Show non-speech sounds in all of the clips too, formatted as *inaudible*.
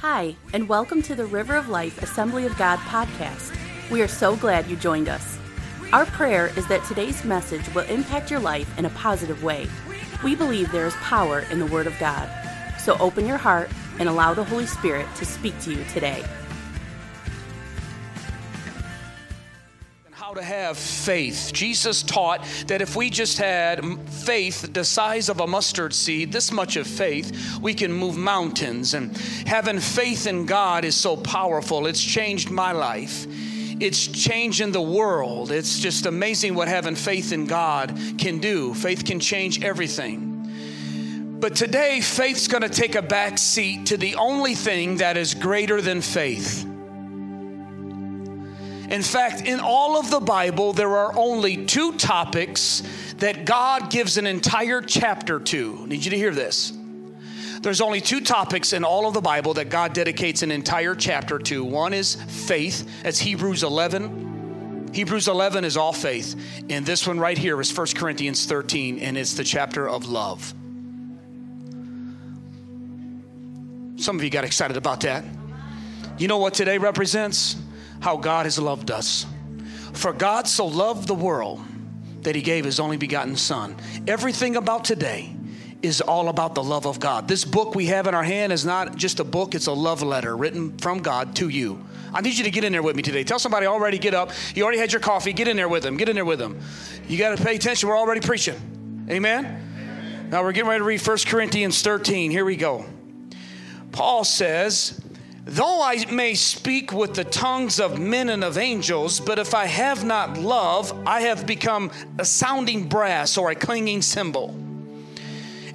Hi, and welcome to the River of Life Assembly of God podcast. We are so glad you joined us. Our prayer is that today's message will impact your life in a positive way. We believe there is power in the Word of God. So open your heart and allow the Holy Spirit to speak to you today. To have faith. Jesus taught that if we just had faith the size of a mustard seed, this much of faith, we can move mountains. And having faith in God is so powerful. It's changed my life. It's changing the world. It's just amazing what having faith in God can do. Faith can change everything. But today, faith's going to take a back seat to the only thing that is greater than faith. In fact, in all of the Bible, there are only two topics that God gives an entire chapter to. I need you to hear this. There's only two topics in all of the Bible that God dedicates an entire chapter to. One is faith, that's Hebrews 11. Hebrews 11 is all faith. And this one right here is 1 Corinthians 13, and it's the chapter of love. Some of you got excited about that. You know what today represents? How God has loved us. For God so loved the world that he gave his only begotten Son. Everything about today is all about the love of God. This book we have in our hand is not just a book, it's a love letter written from God to you. I need you to get in there with me today. Tell somebody already get up. You already had your coffee. Get in there with them. Get in there with them. You got to pay attention. We're already preaching. Amen? Amen? Now we're getting ready to read 1 Corinthians 13. Here we go. Paul says, Though I may speak with the tongues of men and of angels, but if I have not love, I have become a sounding brass or a clanging cymbal.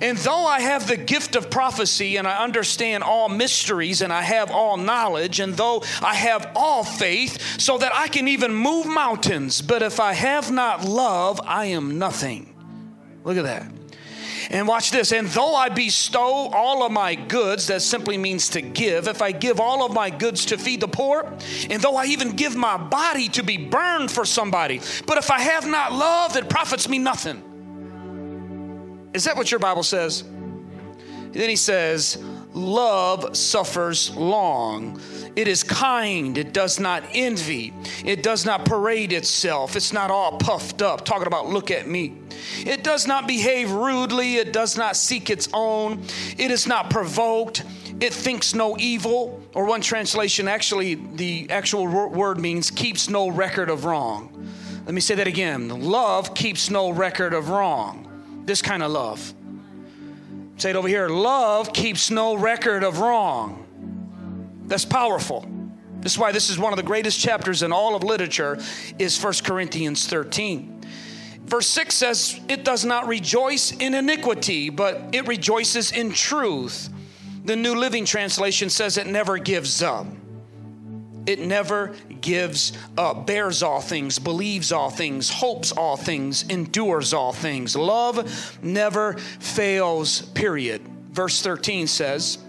And though I have the gift of prophecy and I understand all mysteries and I have all knowledge, and though I have all faith so that I can even move mountains, but if I have not love, I am nothing. Look at that. And watch this. And though I bestow all of my goods, that simply means to give, if I give all of my goods to feed the poor, and though I even give my body to be burned for somebody, but if I have not love, it profits me nothing. Is that what your Bible says? And Then he says, Love suffers long. It is kind. It does not envy. It does not parade itself. It's not all puffed up, talking about, look at me. It does not behave rudely. It does not seek its own. It is not provoked. It thinks no evil. Or one translation, actually, the actual word means keeps no record of wrong. Let me say that again. Love keeps no record of wrong. This kind of love. Say it over here. Love keeps no record of wrong. That's powerful. This is why this is one of the greatest chapters in all of literature is 1 Corinthians 13. Verse 6 says, It does not rejoice in iniquity, but it rejoices in truth. The New Living Translation says it never gives up. It never gives up, bears all things, believes all things, hopes all things, endures all things. Love never fails, period. Verse 13 says,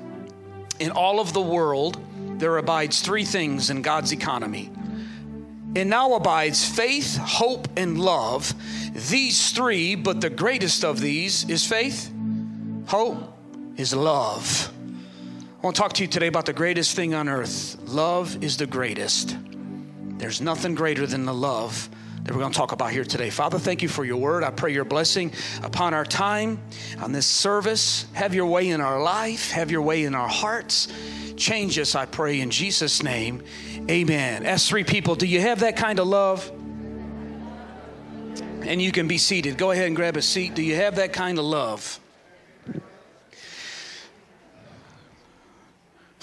In all of the world, there abides three things in God's economy. And now abides faith, hope, and love. These three, but the greatest of these is faith, hope, is love. I want to talk to you today about the greatest thing on earth. Love is the greatest. There's nothing greater than the love that we're going to talk about here today. Father, thank you for your word. I pray your blessing upon our time, on this service. Have your way in our life, have your way in our hearts. Change us, I pray, in Jesus' name. Amen. Ask three people, do you have that kind of love? And you can be seated. Go ahead and grab a seat. Do you have that kind of love?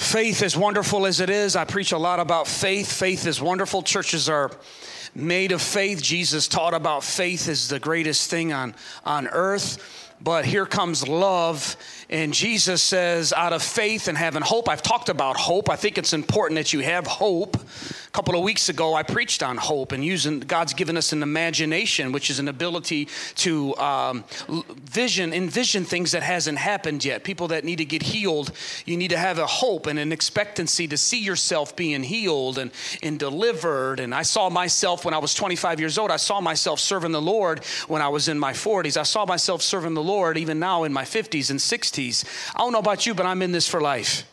Faith, as wonderful as it is, I preach a lot about faith. Faith is wonderful. Churches are made of faith. Jesus taught about faith as the greatest thing on, on earth. But here comes love and Jesus says, out of faith and having hope, I've talked about hope. I think it's important that you have hope. Couple of weeks ago, I preached on hope and using God's given us an imagination, which is an ability to um, vision, envision things that hasn't happened yet. People that need to get healed, you need to have a hope and an expectancy to see yourself being healed and, and delivered. And I saw myself when I was 25 years old. I saw myself serving the Lord when I was in my 40s. I saw myself serving the Lord even now in my 50s and 60s. I don't know about you, but I'm in this for life.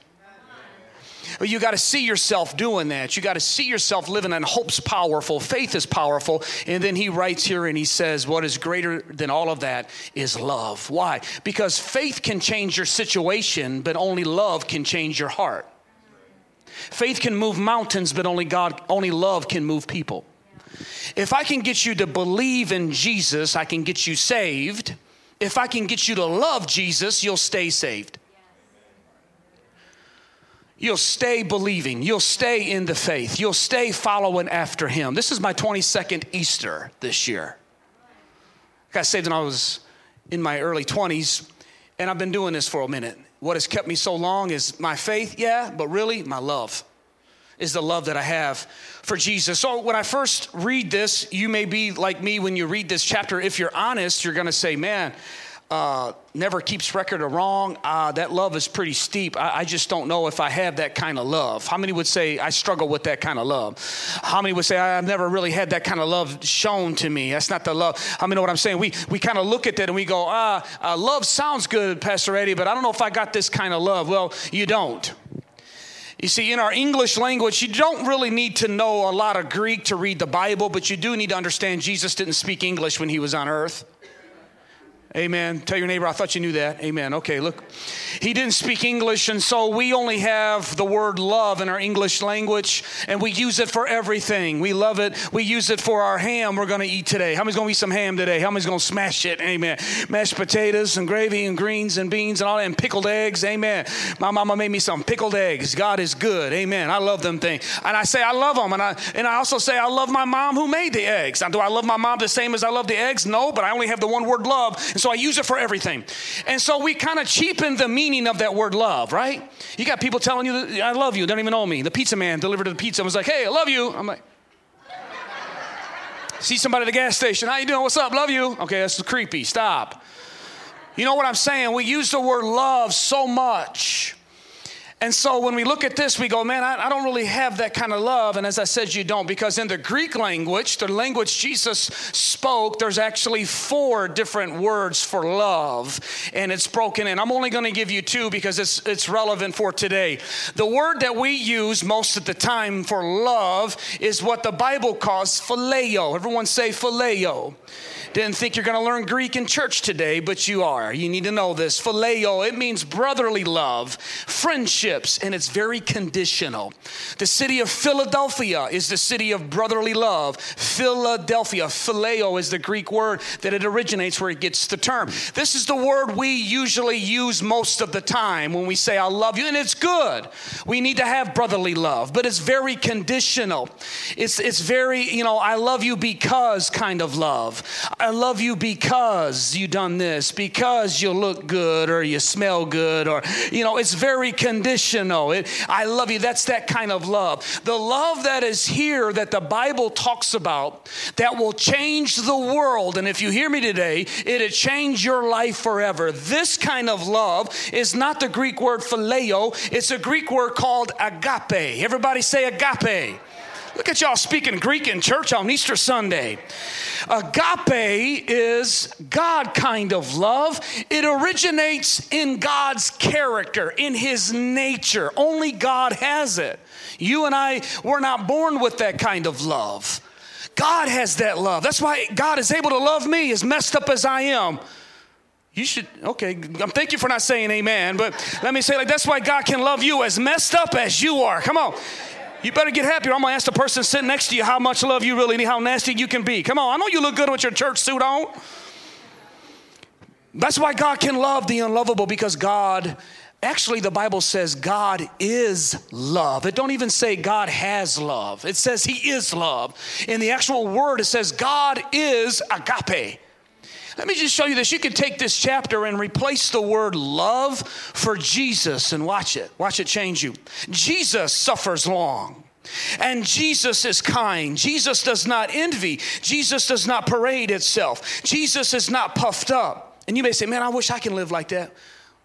You got to see yourself doing that. You got to see yourself living in hope's powerful, faith is powerful. And then he writes here and he says, What is greater than all of that is love. Why? Because faith can change your situation, but only love can change your heart. Faith can move mountains, but only God, only love can move people. If I can get you to believe in Jesus, I can get you saved. If I can get you to love Jesus, you'll stay saved. You'll stay believing. You'll stay in the faith. You'll stay following after Him. This is my 22nd Easter this year. I got saved when I was in my early 20s, and I've been doing this for a minute. What has kept me so long is my faith, yeah, but really my love is the love that I have for Jesus. So when I first read this, you may be like me when you read this chapter. If you're honest, you're going to say, man, uh, never keeps record of wrong. Uh, that love is pretty steep. I, I, just don't know if I have that kind of love. How many would say I struggle with that kind of love? How many would say I've never really had that kind of love shown to me? That's not the love. How many know what I'm saying? We we kind of look at that and we go, ah, uh, love sounds good, Pastor Eddie, but I don't know if I got this kind of love. Well, you don't. You see, in our English language, you don't really need to know a lot of Greek to read the Bible, but you do need to understand Jesus didn't speak English when he was on earth. Amen. Tell your neighbor, I thought you knew that. Amen. Okay, look. He didn't speak English, and so we only have the word love in our English language, and we use it for everything. We love it. We use it for our ham we're going to eat today. How many's going to eat some ham today? How many's going to smash it? Amen. Mashed potatoes and gravy and greens and beans and all that, and pickled eggs. Amen. My mama made me some pickled eggs. God is good. Amen. I love them things. And I say I love them, and I, and I also say I love my mom who made the eggs. Now, do I love my mom the same as I love the eggs? No, but I only have the one word love and so I use it for everything. And so we kind of cheapen the meaning of that word love, right? You got people telling you, I love you, they don't even know me. The pizza man delivered the pizza and was like, hey, I love you. I'm like, see somebody at the gas station, how you doing? What's up? Love you. Okay, that's creepy. Stop. You know what I'm saying? We use the word love so much and so when we look at this, we go, man, I, I, don't really have that kind of love. And as I said, you don't, because in the Greek language, the language Jesus spoke, there's actually four different words for love. And it's broken in. I'm only going to give you two because it's, it's relevant for today. The word that we use most of the time for love is what the Bible calls phileo. Everyone say phileo. Didn't think you're going to learn Greek in church today, but you are. You need to know this. Phileo, it means brotherly love, friendships, and it's very conditional. The city of Philadelphia is the city of brotherly love. Philadelphia, phileo is the Greek word that it originates where it gets the term. This is the word we usually use most of the time when we say, I love you, and it's good. We need to have brotherly love, but it's very conditional. It's, it's very, you know, I love you because kind of love. I love you because you done this, because you look good or you smell good, or, you know, it's very conditional. It, I love you. That's that kind of love. The love that is here that the Bible talks about that will change the world. And if you hear me today, it'll change your life forever. This kind of love is not the Greek word phileo, it's a Greek word called agape. Everybody say agape. Look at y'all speaking Greek in church on Easter Sunday. Agape is God kind of love. It originates in God's character, in His nature. Only God has it. You and I were not born with that kind of love. God has that love. That's why God is able to love me as messed up as I am. You should, okay, I'm thank you for not saying amen, but let me say like that's why God can love you as messed up as you are. Come on. You better get happy, or I'm gonna ask the person sitting next to you how much love you really need, how nasty you can be. Come on, I know you look good with your church suit on. That's why God can love the unlovable because God, actually, the Bible says God is love. It don't even say God has love, it says He is love. In the actual word, it says God is agape. Let me just show you this. You can take this chapter and replace the word love for Jesus and watch it. Watch it change you. Jesus suffers long. And Jesus is kind. Jesus does not envy. Jesus does not parade itself. Jesus is not puffed up. And you may say, Man, I wish I can live like that.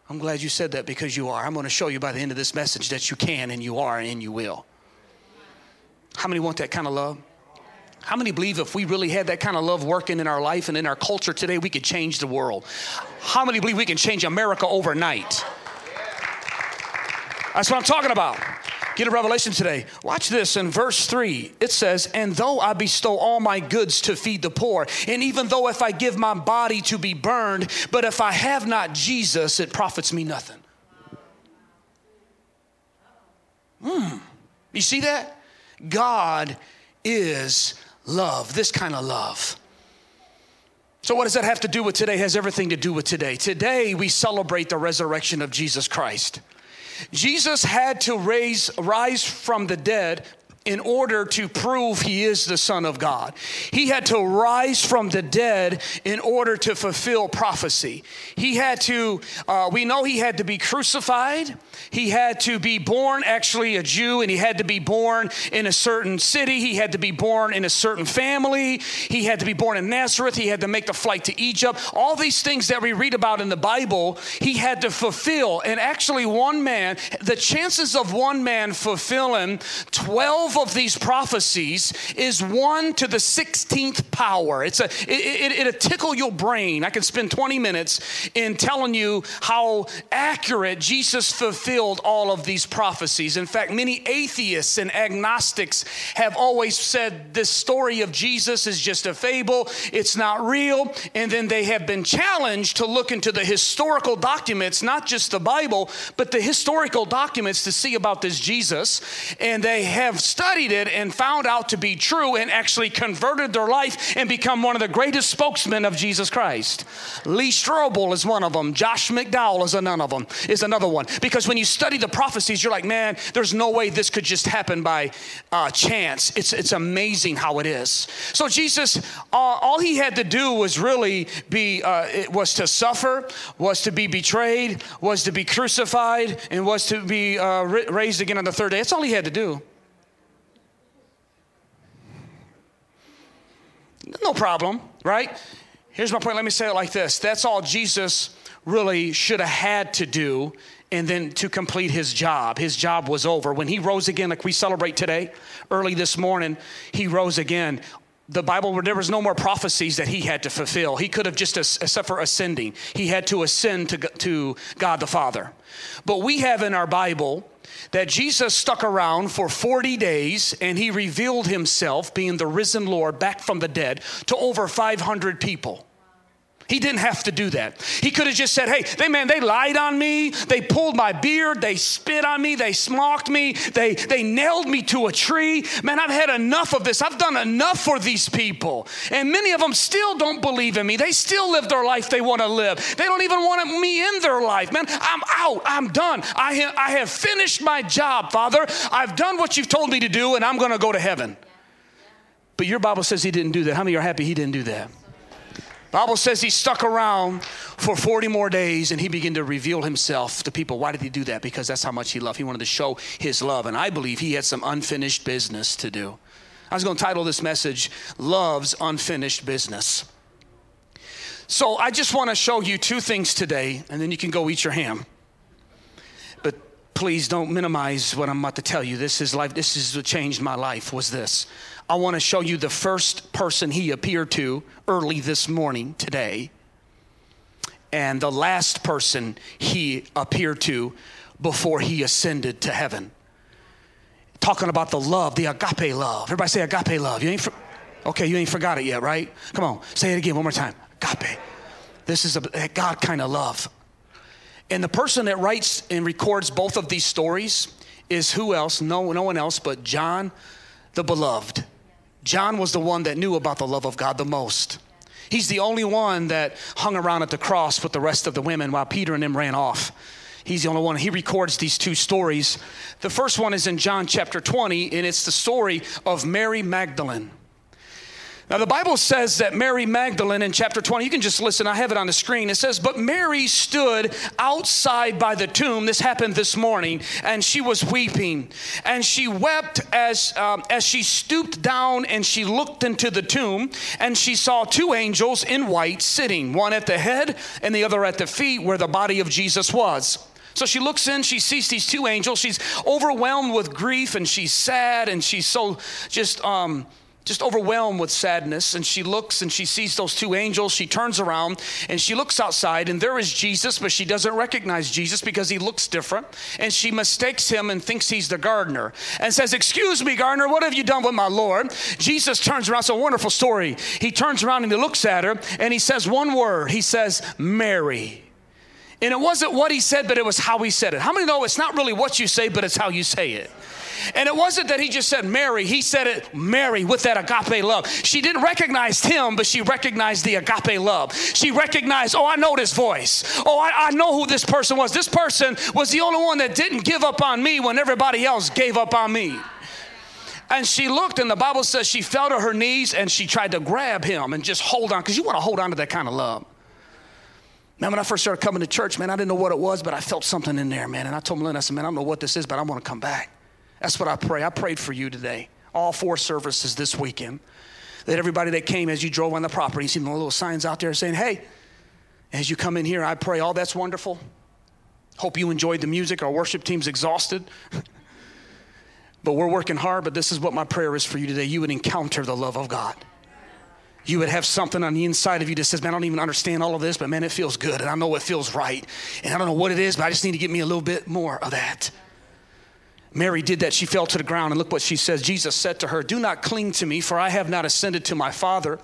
I'm glad you said that because you are. I'm going to show you by the end of this message that you can and you are and you will. How many want that kind of love? How many believe if we really had that kind of love working in our life and in our culture today, we could change the world? How many believe we can change America overnight? That's what I'm talking about. Get a revelation today. Watch this in verse 3. It says, And though I bestow all my goods to feed the poor, and even though if I give my body to be burned, but if I have not Jesus, it profits me nothing. Hmm. You see that? God is love, this kind of love. So, what does that have to do with today? It has everything to do with today. Today, we celebrate the resurrection of Jesus Christ. Jesus had to raise, rise from the dead in order to prove he is the Son of God. He had to rise from the dead in order to fulfill prophecy. He had to, uh, we know he had to be crucified. He had to be born, actually, a Jew, and he had to be born in a certain city. He had to be born in a certain family. He had to be born in Nazareth. He had to make the flight to Egypt. All these things that we read about in the Bible, he had to fulfill. And actually, one man, the chances of one man fulfilling 12 of these prophecies is one to the 16th power. It's a, it, it, it'll tickle your brain. I can spend 20 minutes in telling you how accurate Jesus fulfilled all of these prophecies. In fact, many atheists and agnostics have always said this story of Jesus is just a fable, it's not real. And then they have been challenged to look into the historical documents, not just the Bible, but the historical documents to see about this Jesus. And they have studied studied it and found out to be true and actually converted their life and become one of the greatest spokesmen of Jesus Christ. Lee Strobel is one of them. Josh McDowell is another of them. Is another one. Because when you study the prophecies, you're like, man, there's no way this could just happen by uh, chance. It's it's amazing how it is. So Jesus, uh, all he had to do was really be uh, was to suffer, was to be betrayed, was to be crucified, and was to be uh, raised again on the third day. That's all he had to do. No problem, right? Here's my point. Let me say it like this that's all Jesus really should have had to do and then to complete his job. His job was over. When he rose again, like we celebrate today, early this morning, he rose again. The Bible, there was no more prophecies that he had to fulfill. He could have just, except for ascending, he had to ascend to, to God the Father. But we have in our Bible that Jesus stuck around for 40 days and he revealed himself, being the risen Lord, back from the dead, to over 500 people. He didn't have to do that. He could have just said, Hey, they man, they lied on me, they pulled my beard, they spit on me, they smocked me, they they nailed me to a tree. Man, I've had enough of this. I've done enough for these people. And many of them still don't believe in me. They still live their life they want to live. They don't even want me in their life. Man, I'm out. I'm done. I I have finished my job, Father. I've done what you've told me to do, and I'm going to go to heaven. But your Bible says he didn't do that. How many are happy he didn't do that? Bible says he stuck around for 40 more days and he began to reveal himself to people. Why did he do that? Because that's how much he loved. He wanted to show his love. And I believe he had some unfinished business to do. I was going to title this message, Love's Unfinished Business. So I just want to show you two things today, and then you can go eat your ham. But please don't minimize what I'm about to tell you. This is life, this is what changed my life, was this. I want to show you the first person he appeared to early this morning today, and the last person he appeared to before he ascended to heaven. Talking about the love, the agape love. Everybody say agape love. You ain't for, okay, you ain't forgot it yet, right? Come on, say it again one more time. Agape. This is a, a God kind of love. And the person that writes and records both of these stories is who else? No, no one else but John the Beloved. John was the one that knew about the love of God the most. He's the only one that hung around at the cross with the rest of the women while Peter and them ran off. He's the only one. He records these two stories. The first one is in John chapter 20, and it's the story of Mary Magdalene. Now, the Bible says that Mary Magdalene in chapter 20, you can just listen, I have it on the screen. It says, But Mary stood outside by the tomb. This happened this morning, and she was weeping. And she wept as, um, as she stooped down and she looked into the tomb, and she saw two angels in white sitting, one at the head and the other at the feet where the body of Jesus was. So she looks in, she sees these two angels. She's overwhelmed with grief and she's sad and she's so just, um, just overwhelmed with sadness. And she looks and she sees those two angels. She turns around and she looks outside, and there is Jesus, but she doesn't recognize Jesus because he looks different. And she mistakes him and thinks he's the gardener and says, Excuse me, gardener, what have you done with my Lord? Jesus turns around. It's a wonderful story. He turns around and he looks at her and he says one word. He says, Mary. And it wasn't what he said, but it was how he said it. How many know it's not really what you say, but it's how you say it? And it wasn't that he just said Mary, he said it Mary with that agape love. She didn't recognize him, but she recognized the agape love. She recognized, oh, I know this voice. Oh, I, I know who this person was. This person was the only one that didn't give up on me when everybody else gave up on me. And she looked, and the Bible says she fell to her knees and she tried to grab him and just hold on, because you want to hold on to that kind of love. Man, when I first started coming to church, man, I didn't know what it was, but I felt something in there, man. And I told Melinda, I said, man, I don't know what this is, but I want to come back. That's what I pray. I prayed for you today, all four services this weekend. That everybody that came as you drove on the property, you see the little signs out there saying, hey, as you come in here, I pray all that's wonderful. Hope you enjoyed the music. Our worship team's exhausted. *laughs* but we're working hard, but this is what my prayer is for you today. You would encounter the love of God. You would have something on the inside of you that says, Man, I don't even understand all of this, but man, it feels good. And I know it feels right. And I don't know what it is, but I just need to get me a little bit more of that. Mary did that. She fell to the ground, and look what she says. Jesus said to her, Do not cling to me, for I have not ascended to my Father,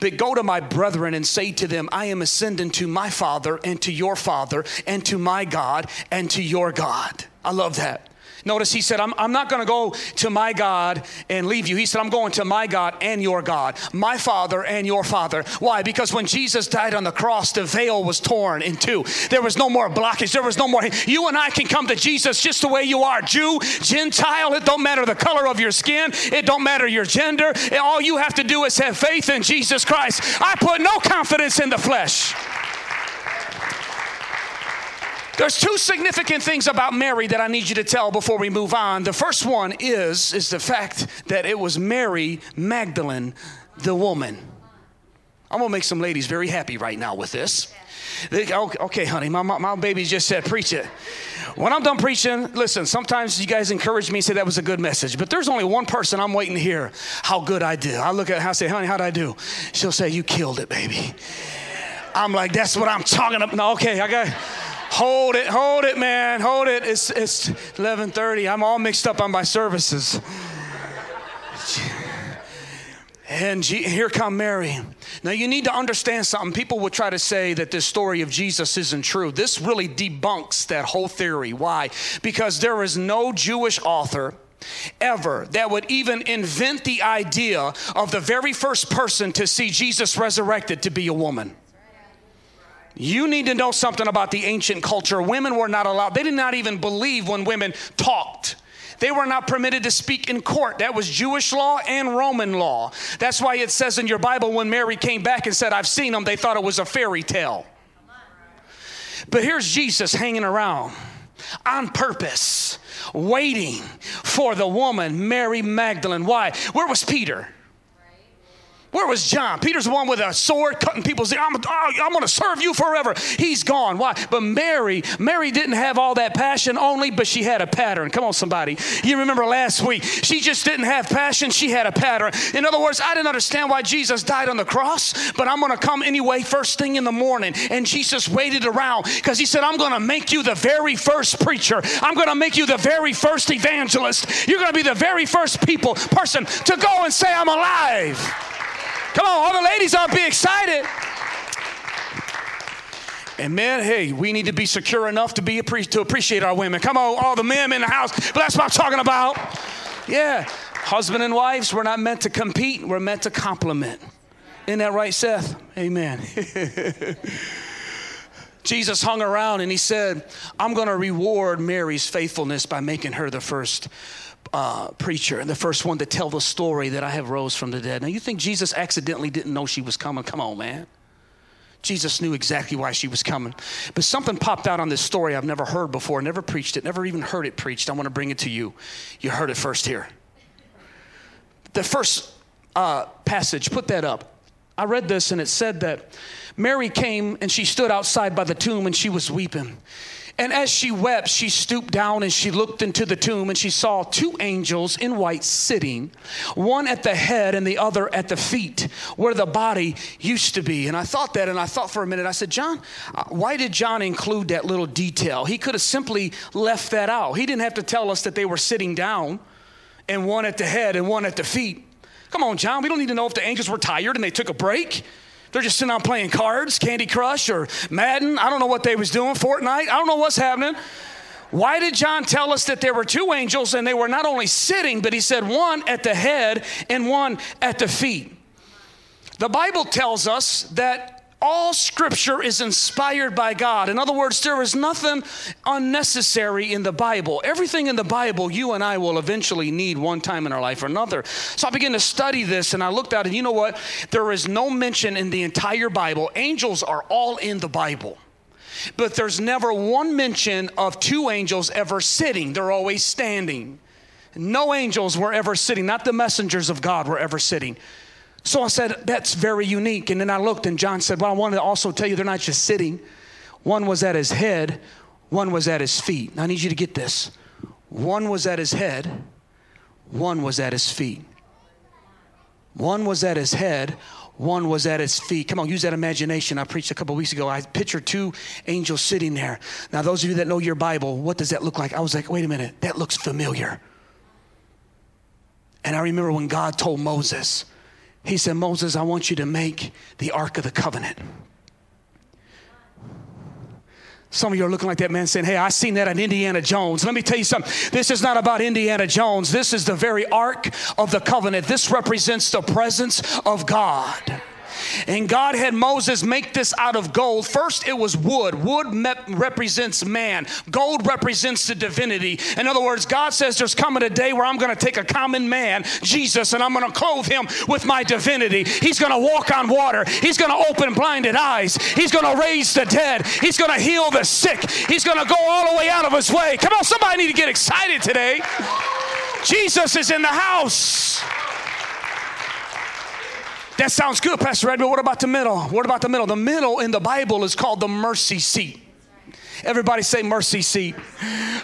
but go to my brethren and say to them, I am ascending to my Father, and to your Father, and to my God, and to your God. I love that. Notice he said, I'm, I'm not going to go to my God and leave you. He said, I'm going to my God and your God, my Father and your Father. Why? Because when Jesus died on the cross, the veil was torn in two. There was no more blockage. There was no more. You and I can come to Jesus just the way you are Jew, Gentile. It don't matter the color of your skin, it don't matter your gender. All you have to do is have faith in Jesus Christ. I put no confidence in the flesh. There's two significant things about Mary that I need you to tell before we move on. The first one is is the fact that it was Mary Magdalene, the woman. I'm gonna make some ladies very happy right now with this. okay, honey, my, my, my baby just said, preach it. When I'm done preaching, listen, sometimes you guys encourage me and say that was a good message, but there's only one person I'm waiting to hear how good I did. I look at her, I say, honey, how'd I do? She'll say, you killed it, baby. I'm like, that's what I'm talking about. No, okay, I got Hold it, hold it, man, hold it. It's it's 11:30. I'm all mixed up on my services. And here come Mary. Now you need to understand something. People would try to say that this story of Jesus isn't true. This really debunks that whole theory. Why? Because there is no Jewish author ever that would even invent the idea of the very first person to see Jesus resurrected to be a woman. You need to know something about the ancient culture. Women were not allowed, they did not even believe when women talked. They were not permitted to speak in court. That was Jewish law and Roman law. That's why it says in your Bible when Mary came back and said, I've seen them, they thought it was a fairy tale. But here's Jesus hanging around on purpose, waiting for the woman, Mary Magdalene. Why? Where was Peter? Where was John? Peter's the one with a sword cutting people's ears. I'm, oh, I'm going to serve you forever. He's gone. Why? But Mary, Mary didn't have all that passion only, but she had a pattern. Come on, somebody. You remember last week, she just didn't have passion. She had a pattern. In other words, I didn't understand why Jesus died on the cross, but I'm going to come anyway first thing in the morning. And Jesus waited around because he said, I'm going to make you the very first preacher. I'm going to make you the very first evangelist. You're going to be the very first people, person to go and say, I'm alive. Come on, all the ladies ought to be excited. And men, hey, we need to be secure enough to be to appreciate our women. Come on, all the men in the house. But that's what I'm talking about. Yeah, husband and wives, we're not meant to compete. We're meant to complement. Isn't that right, Seth? Amen. *laughs* Jesus hung around and he said, I'm going to reward Mary's faithfulness by making her the first uh, preacher and the first one to tell the story that I have rose from the dead. Now, you think Jesus accidentally didn't know she was coming? Come on, man. Jesus knew exactly why she was coming. But something popped out on this story I've never heard before, never preached it, never even heard it preached. I want to bring it to you. You heard it first here. The first uh, passage, put that up. I read this and it said that Mary came and she stood outside by the tomb and she was weeping. And as she wept, she stooped down and she looked into the tomb and she saw two angels in white sitting, one at the head and the other at the feet, where the body used to be. And I thought that and I thought for a minute, I said, John, uh, why did John include that little detail? He could have simply left that out. He didn't have to tell us that they were sitting down and one at the head and one at the feet. Come on, John, we don't need to know if the angels were tired and they took a break. They're just sitting out playing cards, Candy Crush or Madden. I don't know what they was doing, Fortnite. I don't know what's happening. Why did John tell us that there were two angels and they were not only sitting, but he said one at the head and one at the feet? The Bible tells us that all scripture is inspired by God. In other words, there is nothing unnecessary in the Bible. Everything in the Bible you and I will eventually need one time in our life or another. So I began to study this and I looked at it. You know what? There is no mention in the entire Bible. Angels are all in the Bible. But there's never one mention of two angels ever sitting, they're always standing. No angels were ever sitting, not the messengers of God were ever sitting. So I said, That's very unique. And then I looked, and John said, Well, I wanted to also tell you they're not just sitting. One was at his head, one was at his feet. Now, I need you to get this. One was at his head, one was at his feet. One was at his head, one was at his feet. Come on, use that imagination. I preached a couple weeks ago. I pictured two angels sitting there. Now, those of you that know your Bible, what does that look like? I was like, wait a minute, that looks familiar. And I remember when God told Moses, he said, Moses, I want you to make the Ark of the Covenant. Some of you are looking like that man saying, Hey, I seen that on Indiana Jones. Let me tell you something. This is not about Indiana Jones. This is the very Ark of the Covenant. This represents the presence of God. And God had Moses make this out of gold. First, it was wood. Wood represents man, gold represents the divinity. In other words, God says there's coming a day where I'm going to take a common man, Jesus, and I'm going to clothe him with my divinity. He's going to walk on water, He's going to open blinded eyes, He's going to raise the dead, He's going to heal the sick, He's going to go all the way out of His way. Come on, somebody need to get excited today. Jesus is in the house. That sounds good, Pastor Ed, but what about the middle? What about the middle? The middle in the Bible is called the mercy seat. Everybody say mercy seat.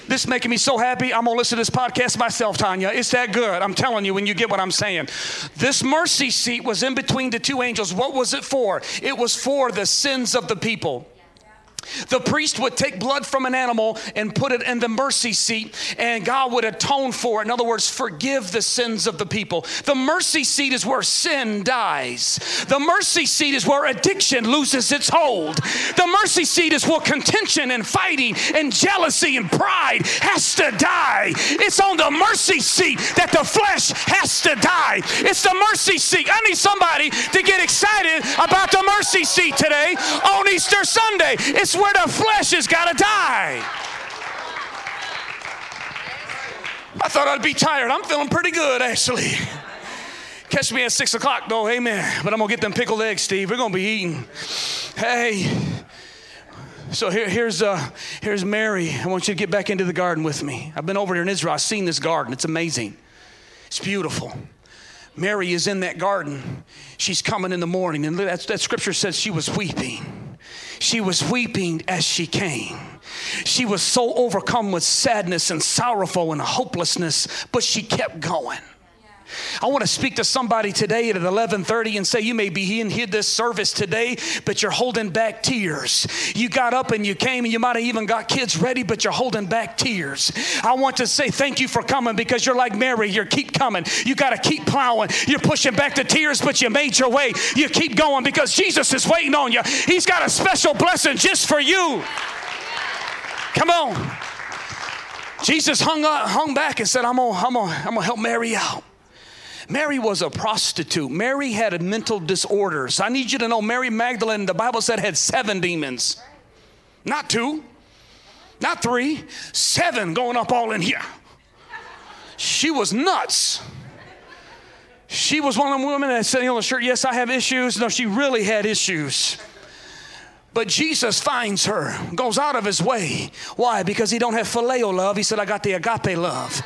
This is making me so happy. I'm gonna listen to this podcast myself, Tanya. It's that good. I'm telling you when you get what I'm saying. This mercy seat was in between the two angels. What was it for? It was for the sins of the people. The priest would take blood from an animal and put it in the mercy seat, and God would atone for it. In other words, forgive the sins of the people. The mercy seat is where sin dies. The mercy seat is where addiction loses its hold. The mercy seat is where contention and fighting and jealousy and pride has to die. It's on the mercy seat that the flesh has to die. It's the mercy seat. I need somebody to get excited about the mercy seat today on Easter Sunday. It's where the flesh has got to die. I thought I'd be tired. I'm feeling pretty good, actually. Catch me at six o'clock, though. Amen. But I'm gonna get them pickled eggs, Steve. We're gonna be eating. Hey. So here, here's uh, here's Mary. I want you to get back into the garden with me. I've been over here in Israel. I've seen this garden. It's amazing. It's beautiful. Mary is in that garden. She's coming in the morning, and that, that scripture says she was weeping. She was weeping as she came. She was so overcome with sadness and sorrowful and hopelessness, but she kept going. I want to speak to somebody today at 11:30 and say you may be in here this service today, but you're holding back tears. You got up and you came and you might have even got kids ready, but you're holding back tears. I want to say thank you for coming because you're like Mary. You keep coming. You got to keep plowing. You're pushing back the tears, but you made your way. You keep going because Jesus is waiting on you. He's got a special blessing just for you. Come on. Jesus hung up, hung back and said, I'm gonna, I'm gonna, I'm gonna help Mary out. Mary was a prostitute. Mary had mental disorders. I need you to know Mary Magdalene, the Bible said, had seven demons. Not two, not three, seven going up all in here. She was nuts. She was one of them women that said on the shirt, Yes, I have issues. No, she really had issues. But Jesus finds her, goes out of his way. Why? Because he don't have phileo love. He said, I got the agape love.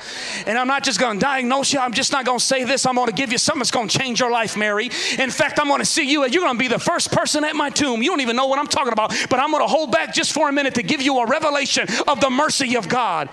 And I'm not just going to diagnose you. I'm just not going to say this. I'm going to give you something that's going to change your life, Mary. In fact, I'm going to see you. And you're going to be the first person at my tomb. You don't even know what I'm talking about. But I'm going to hold back just for a minute to give you a revelation of the mercy of God.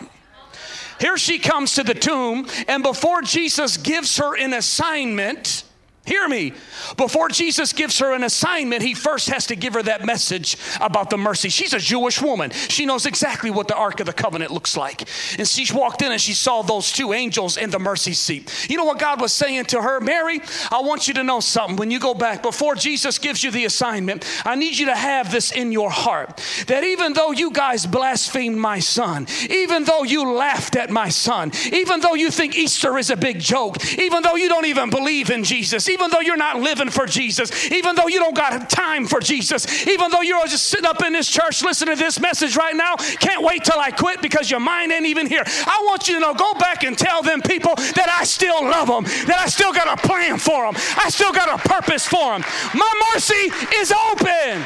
Here she comes to the tomb, and before Jesus gives her an assignment, Hear me. Before Jesus gives her an assignment, he first has to give her that message about the mercy. She's a Jewish woman. She knows exactly what the Ark of the Covenant looks like. And she walked in and she saw those two angels in the mercy seat. You know what God was saying to her? Mary, I want you to know something. When you go back, before Jesus gives you the assignment, I need you to have this in your heart that even though you guys blasphemed my son, even though you laughed at my son, even though you think Easter is a big joke, even though you don't even believe in Jesus, even though you're not living for Jesus, even though you don't got time for Jesus, even though you're just sitting up in this church listening to this message right now, can't wait till I quit because your mind ain't even here. I want you to know, go back and tell them people that I still love them, that I still got a plan for them, I still got a purpose for them. My mercy is open.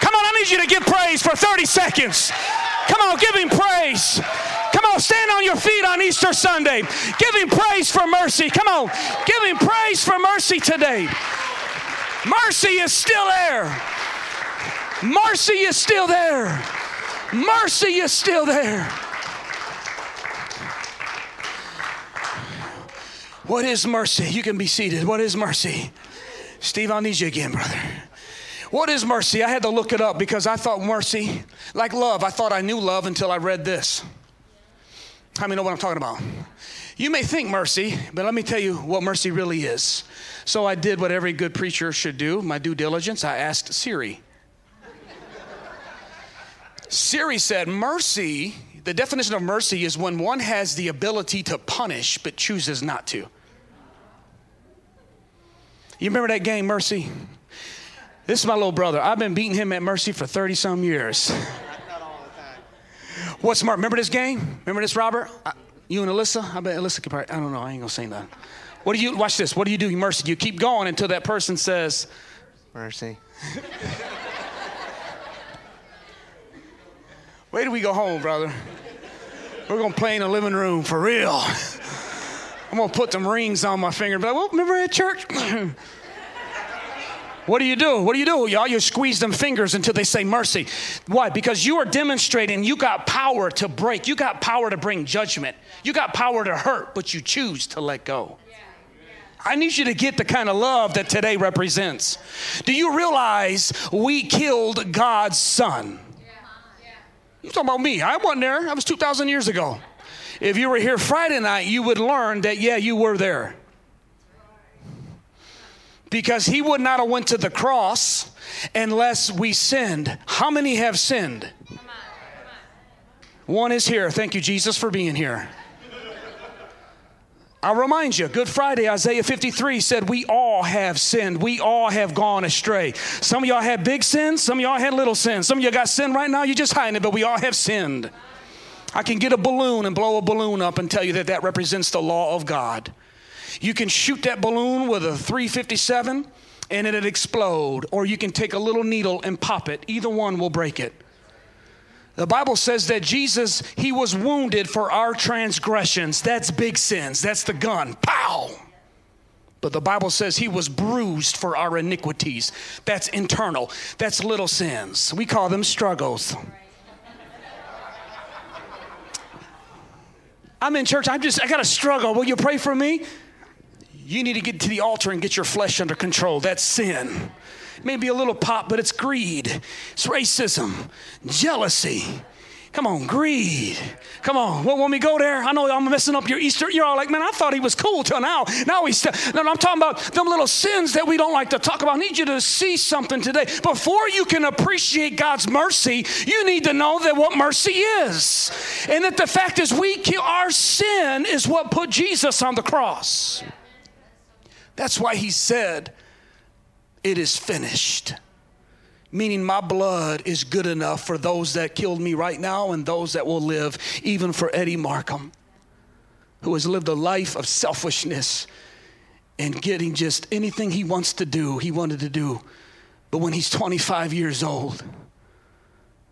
Come on, I need you to give praise for 30 seconds. Come on, give him praise. Come on, stand on your feet on Easter Sunday. Give him praise for mercy. Come on, give him praise for mercy today. Mercy is still there. Mercy is still there. Mercy is still there. What is mercy? You can be seated. What is mercy? Steve, I'll need you again, brother. What is mercy? I had to look it up because I thought mercy, like love, I thought I knew love until I read this. How many know what I'm talking about? You may think mercy, but let me tell you what mercy really is. So I did what every good preacher should do my due diligence. I asked Siri. Siri said, Mercy, the definition of mercy is when one has the ability to punish but chooses not to. You remember that game, Mercy? This is my little brother. I've been beating him at Mercy for 30 some years. *laughs* What's smart? Remember this game? Remember this, Robert? I, you and Alyssa? I bet Alyssa could probably, I don't know. I ain't gonna say nothing. What do you, watch this. What do you do, Mercy? You keep going until that person says, Mercy. *laughs* Wait till we go home, brother. We're gonna play in the living room for real. *laughs* I'm gonna put some rings on my finger. But well, remember at church? *clears throat* What do you do? What do you do, y'all? You squeeze them fingers until they say mercy. Why? Because you are demonstrating you got power to break. You got power to bring judgment. You got power to hurt, but you choose to let go. I need you to get the kind of love that today represents. Do you realize we killed God's son? You talking about me? I wasn't there. That was 2,000 years ago. If you were here Friday night, you would learn that, yeah, you were there because he would not have went to the cross unless we sinned. How many have sinned? Come on, come on. One is here. Thank you, Jesus, for being here. I'll remind you, Good Friday, Isaiah 53 said, We all have sinned. We all have gone astray. Some of y'all had big sins, some of y'all had little sins. Some of y'all got sin right now, you're just hiding it, but we all have sinned. I can get a balloon and blow a balloon up and tell you that that represents the law of God. You can shoot that balloon with a 357 and it'll explode, or you can take a little needle and pop it. Either one will break it. The Bible says that Jesus, he was wounded for our transgressions. That's big sins. That's the gun. Pow! But the Bible says he was bruised for our iniquities. That's internal. That's little sins. We call them struggles. I'm in church. I'm just, I got to struggle. Will you pray for me? You need to get to the altar and get your flesh under control. That's sin. Maybe a little pop, but it's greed, it's racism, jealousy. Come on, greed. Come on. Well, when we go there, I know I'm messing up your Easter. You're all like, man, I thought he was cool till now. Now he's. St-. No, I'm talking about them little sins that we don't like to talk about. I need you to see something today. Before you can appreciate God's mercy, you need to know that what mercy is, and that the fact is, we our sin is what put Jesus on the cross. That's why he said, It is finished. Meaning, my blood is good enough for those that killed me right now and those that will live, even for Eddie Markham, who has lived a life of selfishness and getting just anything he wants to do, he wanted to do But when he's 25 years old,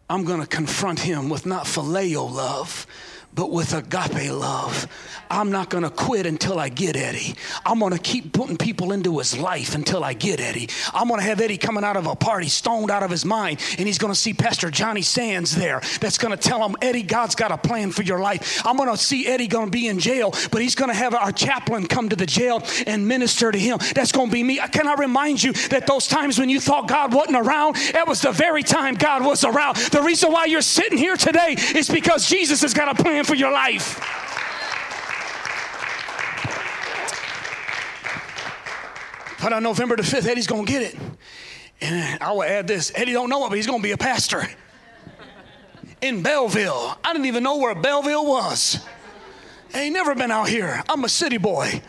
I'm going to confront him with not phileo love, but with agape love. I'm not going to quit until I get Eddie. I'm going to keep putting people into his life until I get Eddie. I'm going to have Eddie coming out of a party stoned out of his mind, and he's going to see Pastor Johnny Sands there that's going to tell him, Eddie, God's got a plan for your life. I'm going to see Eddie going to be in jail, but he's going to have our chaplain come to the jail and minister to him. That's going to be me. Can I remind you that those times when you thought God wasn't around, that was the very time God was around. The reason why you're sitting here today is because Jesus has got a plan for your life. But on November the 5th, Eddie's going to get it. And I will add this Eddie don't know it, but he's going to be a pastor in Belleville. I didn't even know where Belleville was. I ain't never been out here. I'm a city boy.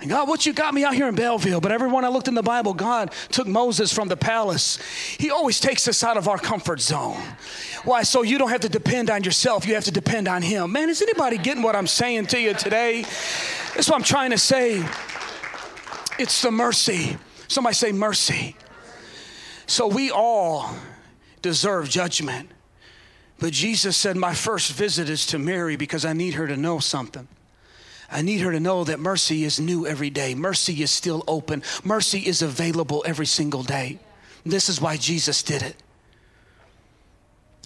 And God, what you got me out here in Belleville? But everyone I looked in the Bible, God took Moses from the palace. He always takes us out of our comfort zone. Why? So you don't have to depend on yourself, you have to depend on Him. Man, is anybody getting what I'm saying to you today? That's what I'm trying to say. It's the mercy. Somebody say mercy. So we all deserve judgment. But Jesus said, My first visit is to Mary because I need her to know something. I need her to know that mercy is new every day. Mercy is still open. Mercy is available every single day. This is why Jesus did it.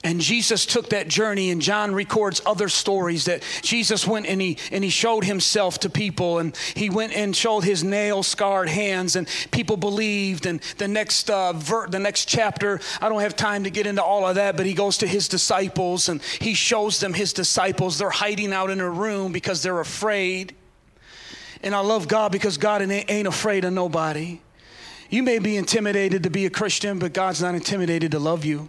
And Jesus took that journey, and John records other stories that Jesus went and he and he showed himself to people, and he went and showed his nail scarred hands, and people believed. And the next uh, ver- the next chapter, I don't have time to get into all of that, but he goes to his disciples and he shows them his disciples. They're hiding out in a room because they're afraid. And I love God because God ain't afraid of nobody. You may be intimidated to be a Christian, but God's not intimidated to love you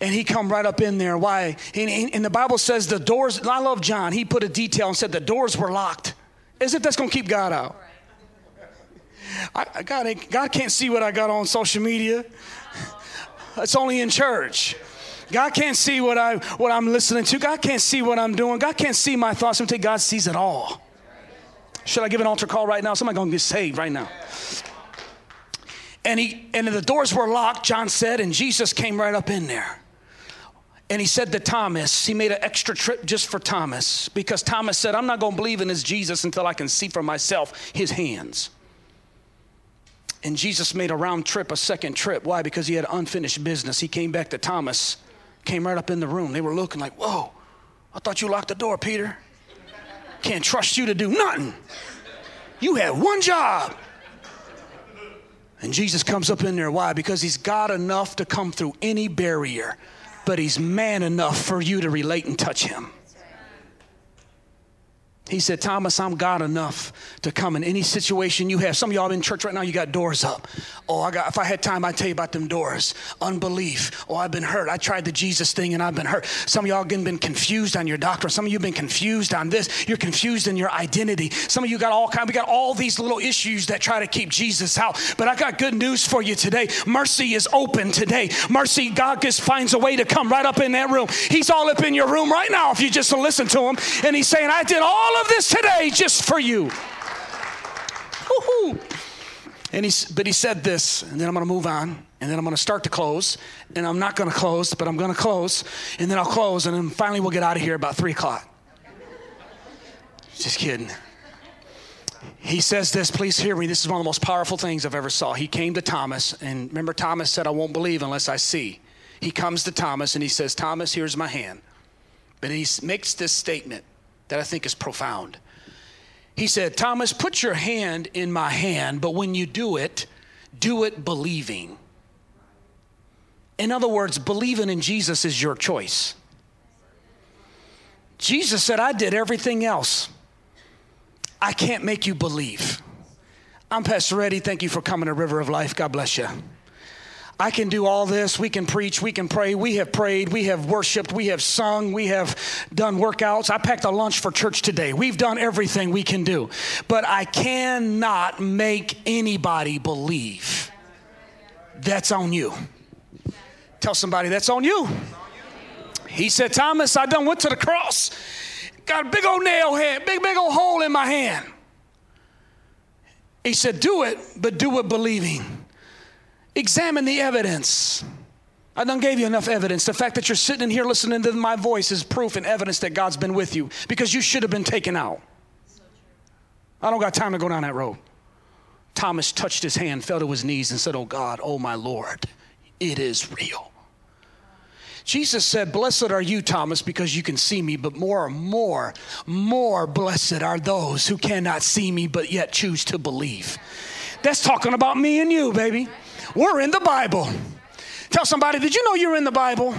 and he come right up in there. Why? And, and the Bible says the doors, I love John. He put a detail and said the doors were locked, as if that's going to keep God out. I, God, God can't see what I got on social media. It's only in church. God can't see what I what I'm listening to. God can't see what I'm doing. God can't see my thoughts. I'm telling God sees it all. Should I give an altar call right now? Somebody gonna get saved right now. And he and the doors were locked, John said, and Jesus came right up in there. And he said to Thomas, he made an extra trip just for Thomas because Thomas said, I'm not going to believe in this Jesus until I can see for myself his hands. And Jesus made a round trip, a second trip. Why? Because he had unfinished business. He came back to Thomas, came right up in the room. They were looking like, Whoa, I thought you locked the door, Peter. Can't trust you to do nothing. You had one job. And Jesus comes up in there. Why? Because he's got enough to come through any barrier but he's man enough for you to relate and touch him. He said, Thomas, I'm God enough to come in any situation you have. Some of y'all in church right now, you got doors up. Oh, I got, if I had time, I'd tell you about them doors. Unbelief. Oh, I've been hurt. I tried the Jesus thing and I've been hurt. Some of y'all again been confused on your doctrine. Some of you been confused on this. You're confused in your identity. Some of you got all kind, we got all these little issues that try to keep Jesus out. But I got good news for you today. Mercy is open today. Mercy, God just finds a way to come right up in that room. He's all up in your room right now if you just listen to him. And he's saying, I did all of this today just for you. Woo-hoo. And he, but he said this, and then I'm going to move on, and then I'm going to start to close, and I'm not going to close, but I'm going to close, and then I'll close, and then finally we'll get out of here about three o'clock. Just kidding. He says this, please hear me. This is one of the most powerful things I've ever saw. He came to Thomas, and remember Thomas said, I won't believe unless I see. He comes to Thomas and he says, Thomas, here's my hand. But he makes this statement that I think is profound. He said, Thomas, put your hand in my hand, but when you do it, do it believing. In other words, believing in Jesus is your choice. Jesus said, I did everything else. I can't make you believe. I'm Pastor Eddie. Thank you for coming to River of Life. God bless you. I can do all this. We can preach. We can pray. We have prayed. We have worshiped. We have sung. We have done workouts. I packed a lunch for church today. We've done everything we can do. But I cannot make anybody believe. That's on you. Tell somebody that's on you. He said, Thomas, I done went to the cross. Got a big old nail head, big, big old hole in my hand. He said, Do it, but do it believing. Examine the evidence. I done gave you enough evidence. The fact that you're sitting in here listening to my voice is proof and evidence that God's been with you because you should have been taken out. I don't got time to go down that road. Thomas touched his hand, fell to his knees, and said, Oh God, oh my Lord, it is real. Jesus said, Blessed are you, Thomas, because you can see me, but more, and more, more blessed are those who cannot see me, but yet choose to believe. That's talking about me and you, baby. We're in the Bible. Tell somebody, did you know you're in the Bible?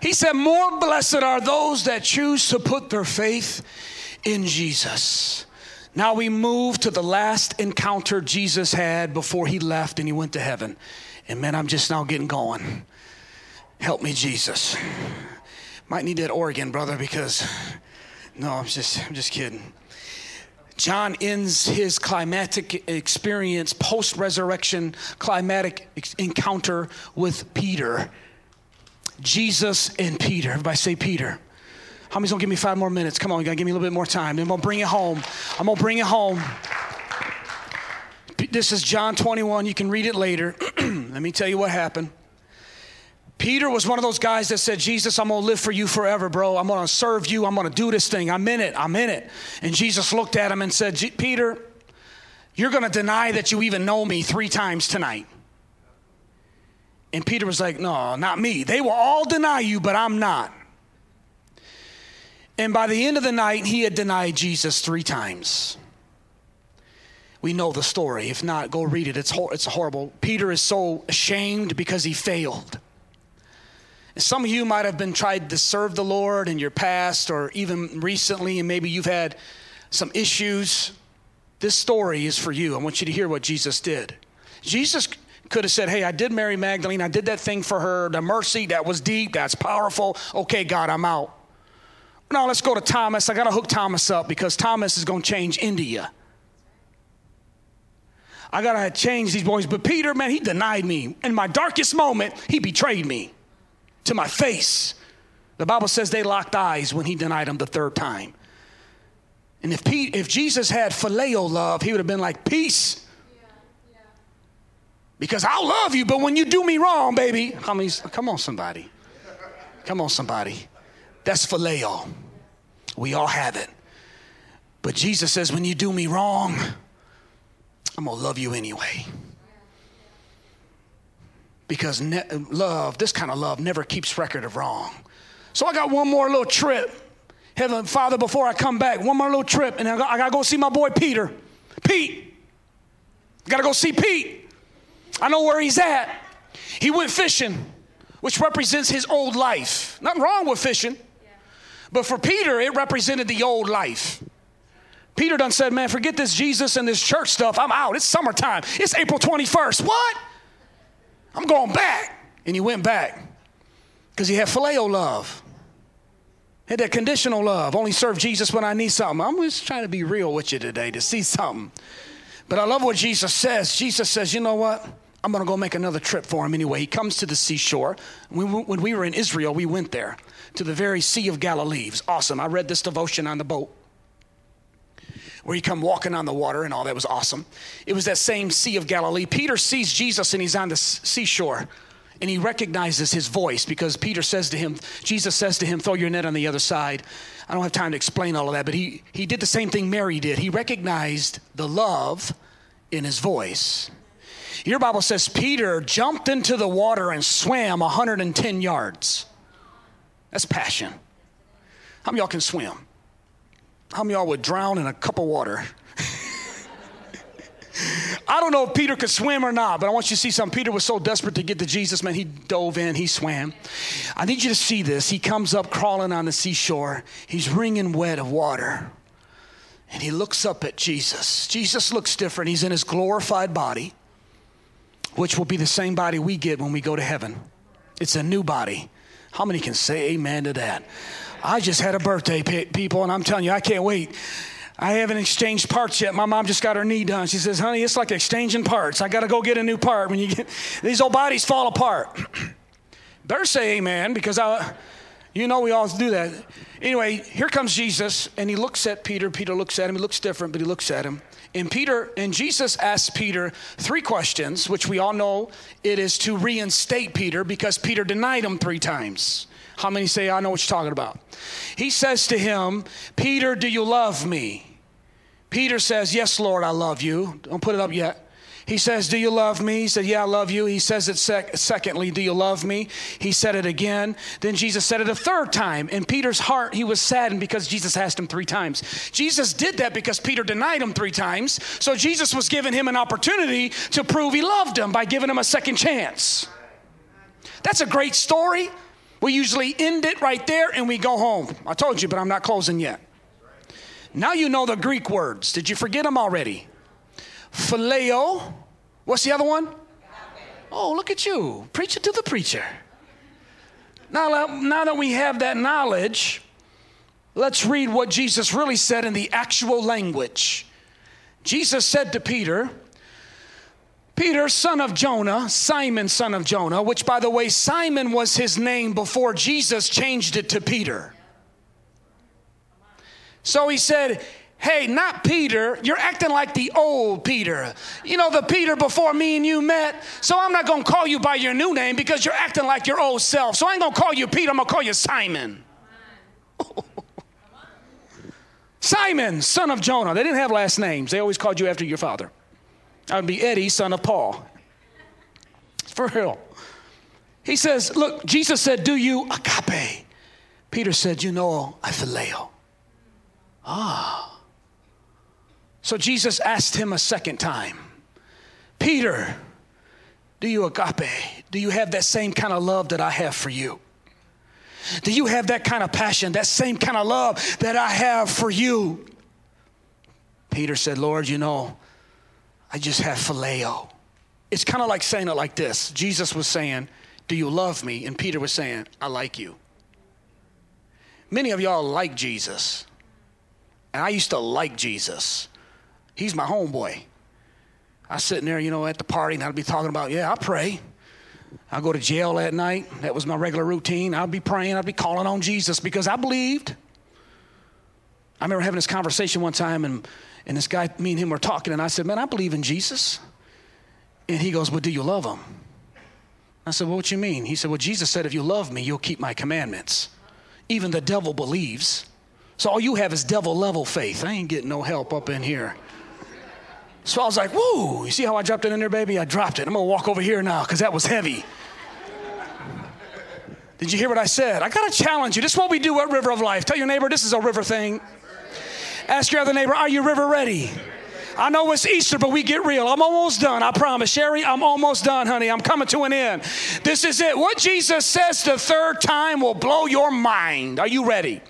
He said, More blessed are those that choose to put their faith in Jesus. Now we move to the last encounter Jesus had before he left and he went to heaven. And man, I'm just now getting going. Help me, Jesus. Might need that organ, brother, because no, I'm just I'm just kidding. John ends his climatic experience, post resurrection climatic encounter with Peter. Jesus and Peter. Everybody say Peter. How many's gonna give me five more minutes? Come on, you gotta give me a little bit more time. Then I'm gonna bring it home. I'm gonna bring it home. This is John 21. You can read it later. *clears throat* Let me tell you what happened. Peter was one of those guys that said, Jesus, I'm gonna live for you forever, bro. I'm gonna serve you. I'm gonna do this thing. I'm in it. I'm in it. And Jesus looked at him and said, Peter, you're gonna deny that you even know me three times tonight. And Peter was like, No, not me. They will all deny you, but I'm not. And by the end of the night, he had denied Jesus three times. We know the story. If not, go read it. It's, hor- it's horrible. Peter is so ashamed because he failed. Some of you might have been tried to serve the Lord in your past or even recently, and maybe you've had some issues. This story is for you. I want you to hear what Jesus did. Jesus could have said, Hey, I did Mary Magdalene. I did that thing for her. The mercy, that was deep. That's powerful. Okay, God, I'm out. Now let's go to Thomas. I got to hook Thomas up because Thomas is going to change India. I got to change these boys. But Peter, man, he denied me. In my darkest moment, he betrayed me to my face. The Bible says they locked eyes when he denied him the third time. And if, Pete, if Jesus had phileo love, he would have been like, Peace. Because I'll love you, but when you do me wrong, baby, come on, come on somebody. Come on, somebody. That's phileo. We all have it. But Jesus says, when you do me wrong, I'm going to love you anyway. Because ne- love, this kind of love, never keeps record of wrong. So I got one more little trip. Heavenly Father, before I come back, one more little trip, and I got, I got to go see my boy Peter. Pete. Got to go see Pete. I know where he's at. He went fishing, which represents his old life. Nothing wrong with fishing. But for Peter, it represented the old life. Peter done said, Man, forget this Jesus and this church stuff. I'm out. It's summertime. It's April 21st. What? I'm going back. And he went back because he had phileo love. Had that conditional love. Only serve Jesus when I need something. I'm just trying to be real with you today to see something. But I love what Jesus says. Jesus says, you know what? I'm going to go make another trip for him anyway. He comes to the seashore. When we were in Israel, we went there to the very Sea of Galilee. It was awesome. I read this devotion on the boat where he come walking on the water and all that was awesome. It was that same Sea of Galilee. Peter sees Jesus and he's on the seashore and he recognizes his voice because Peter says to him, Jesus says to him, throw your net on the other side. I don't have time to explain all of that, but he, he did the same thing Mary did. He recognized the love in his voice. Your Bible says Peter jumped into the water and swam 110 yards. That's passion. How many y'all can swim? How many y'all would drown in a cup of water? *laughs* I don't know if Peter could swim or not, but I want you to see something. Peter was so desperate to get to Jesus, man, he dove in, he swam. I need you to see this. He comes up crawling on the seashore, he's wringing wet of water, and he looks up at Jesus. Jesus looks different. He's in his glorified body, which will be the same body we get when we go to heaven. It's a new body. How many can say amen to that? I just had a birthday, people, and I'm telling you, I can't wait. I haven't exchanged parts yet. My mom just got her knee done. She says, honey, it's like exchanging parts. I got to go get a new part when you get these old bodies fall apart. *clears throat* Better say amen because I, You know, we all do that. Anyway, here comes Jesus, and he looks at Peter. Peter looks at him. He looks different, but he looks at him. And Peter and Jesus asks Peter three questions, which we all know it is to reinstate Peter because Peter denied him three times. How many say, I know what you're talking about? He says to him, Peter, do you love me? Peter says, Yes, Lord, I love you. Don't put it up yet. He says, Do you love me? He said, Yeah, I love you. He says it sec- secondly, Do you love me? He said it again. Then Jesus said it a third time. In Peter's heart, he was saddened because Jesus asked him three times. Jesus did that because Peter denied him three times. So Jesus was giving him an opportunity to prove he loved him by giving him a second chance. That's a great story. We usually end it right there and we go home. I told you, but I'm not closing yet. Now you know the Greek words. Did you forget them already? phileo. What's the other one? Oh, look at you, preacher to the preacher. Now, now that we have that knowledge, let's read what Jesus really said in the actual language. Jesus said to Peter, Peter, son of Jonah, Simon, son of Jonah, which by the way, Simon was his name before Jesus changed it to Peter. So he said, Hey, not Peter. You're acting like the old Peter. You know, the Peter before me and you met. So I'm not going to call you by your new name because you're acting like your old self. So I ain't going to call you Peter. I'm going to call you Simon. *laughs* Simon, son of Jonah. They didn't have last names. They always called you after your father. I would be Eddie, son of Paul. For real. He says, Look, Jesus said, Do you agape? Peter said, You know, I phileo. Ah. So Jesus asked him a second time, Peter, do you agape? Do you have that same kind of love that I have for you? Do you have that kind of passion, that same kind of love that I have for you? Peter said, Lord, you know, I just have phileo. It's kind of like saying it like this Jesus was saying, Do you love me? And Peter was saying, I like you. Many of y'all like Jesus. And I used to like Jesus. He's my homeboy. I sitting there, you know, at the party, and I'd be talking about, yeah, I pray. I go to jail that night. That was my regular routine. I'd be praying. I'd be calling on Jesus because I believed. I remember having this conversation one time, and, and this guy, me and him were talking, and I said, Man, I believe in Jesus. And he goes, Well, do you love him? I said, Well, what you mean? He said, Well, Jesus said, If you love me, you'll keep my commandments. Even the devil believes. So all you have is devil level faith. I ain't getting no help up in here. So I was like, whoa, you see how I dropped it in there, baby? I dropped it. I'm gonna walk over here now because that was heavy. Did you hear what I said? I gotta challenge you. This is what we do at River of Life. Tell your neighbor this is a river thing. Ask your other neighbor, are you river ready? I know it's Easter, but we get real. I'm almost done. I promise. Sherry, I'm almost done, honey. I'm coming to an end. This is it. What Jesus says the third time will blow your mind. Are you ready?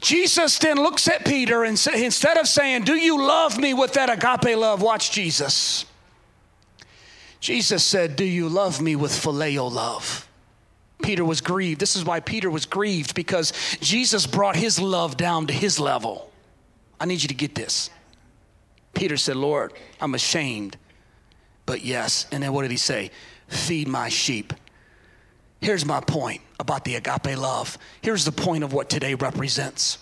Jesus then looks at Peter and say, instead of saying, Do you love me with that agape love? Watch Jesus. Jesus said, Do you love me with phileo love? Peter was grieved. This is why Peter was grieved because Jesus brought his love down to his level. I need you to get this. Peter said, Lord, I'm ashamed, but yes. And then what did he say? Feed my sheep. Here's my point about the agape love. Here's the point of what today represents.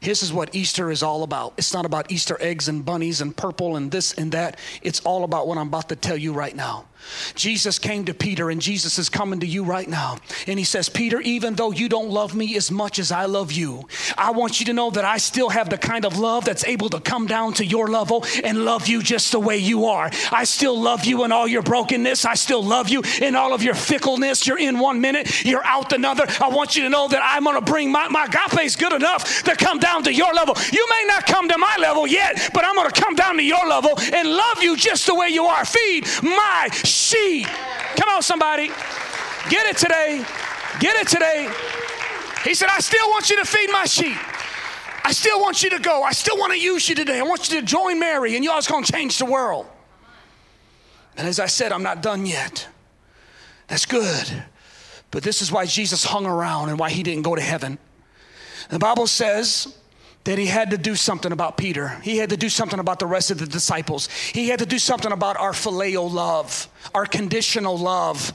This is what Easter is all about. It's not about Easter eggs and bunnies and purple and this and that. It's all about what I'm about to tell you right now. Jesus came to Peter, and Jesus is coming to you right now. And he says, Peter, even though you don't love me as much as I love you, I want you to know that I still have the kind of love that's able to come down to your level and love you just the way you are. I still love you in all your brokenness. I still love you in all of your fickleness. You're in one minute, you're out another. I want you to know that I'm going to bring my, my is good enough to come down to your level. You may not come to my level yet, but I'm going to come down to your level and love you just the way you are. Feed my sheep. Come on, somebody. Get it today. Get it today. He said, I still want you to feed my sheep. I still want you to go. I still want to use you today. I want you to join Mary, and y'all's going to change the world. And as I said, I'm not done yet. That's good. But this is why Jesus hung around and why he didn't go to heaven. The Bible says that he had to do something about Peter. He had to do something about the rest of the disciples. He had to do something about our phileo love, our conditional love.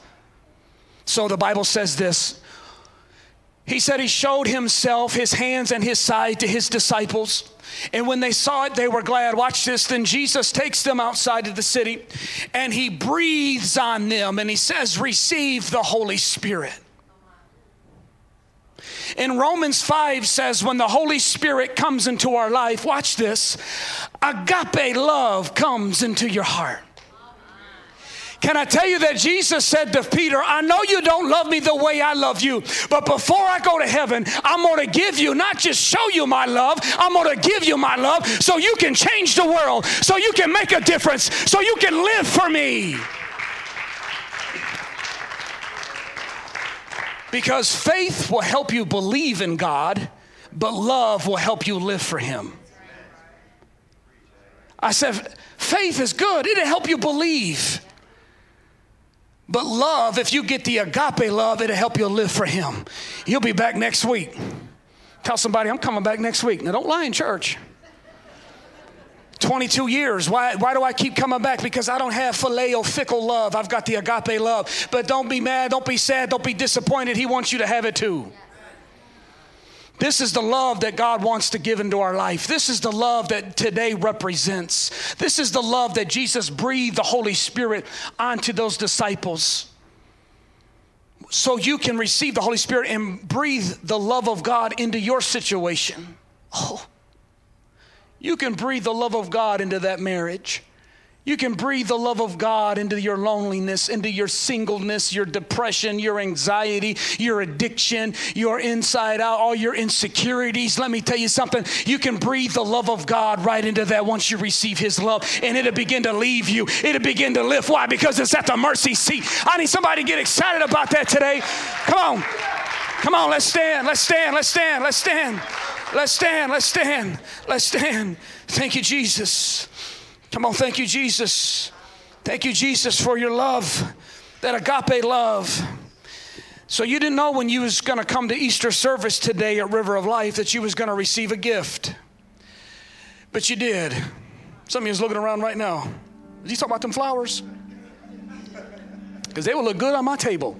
So the Bible says this He said he showed himself, his hands and his side to his disciples. And when they saw it, they were glad. Watch this. Then Jesus takes them outside of the city and he breathes on them and he says, Receive the Holy Spirit. In Romans 5 says, When the Holy Spirit comes into our life, watch this, agape love comes into your heart. Can I tell you that Jesus said to Peter, I know you don't love me the way I love you, but before I go to heaven, I'm going to give you, not just show you my love, I'm going to give you my love so you can change the world, so you can make a difference, so you can live for me. Because faith will help you believe in God, but love will help you live for Him. I said, faith is good, it'll help you believe. But love, if you get the agape love, it'll help you live for Him. You'll be back next week. Tell somebody, I'm coming back next week. Now, don't lie in church. 22 years. Why, why do I keep coming back? Because I don't have phileo fickle love. I've got the agape love. But don't be mad, don't be sad, don't be disappointed. He wants you to have it too. This is the love that God wants to give into our life. This is the love that today represents. This is the love that Jesus breathed the Holy Spirit onto those disciples. So you can receive the Holy Spirit and breathe the love of God into your situation. Oh, you can breathe the love of God into that marriage. You can breathe the love of God into your loneliness, into your singleness, your depression, your anxiety, your addiction, your inside out, all your insecurities. Let me tell you something. You can breathe the love of God right into that once you receive His love, and it'll begin to leave you. It'll begin to lift. Why? Because it's at the mercy seat. I need somebody to get excited about that today. Come on. Come on, let's stand. Let's stand. Let's stand. Let's stand. Let's stand. Let's stand. Let's stand. Thank you, Jesus. Come on, thank you, Jesus. Thank you, Jesus, for your love, that agape love. So you didn't know when you was going to come to Easter service today at River of Life that you was going to receive a gift. But you did. Some of you is looking around right now. Is he talking about them flowers? Because they will look good on my table.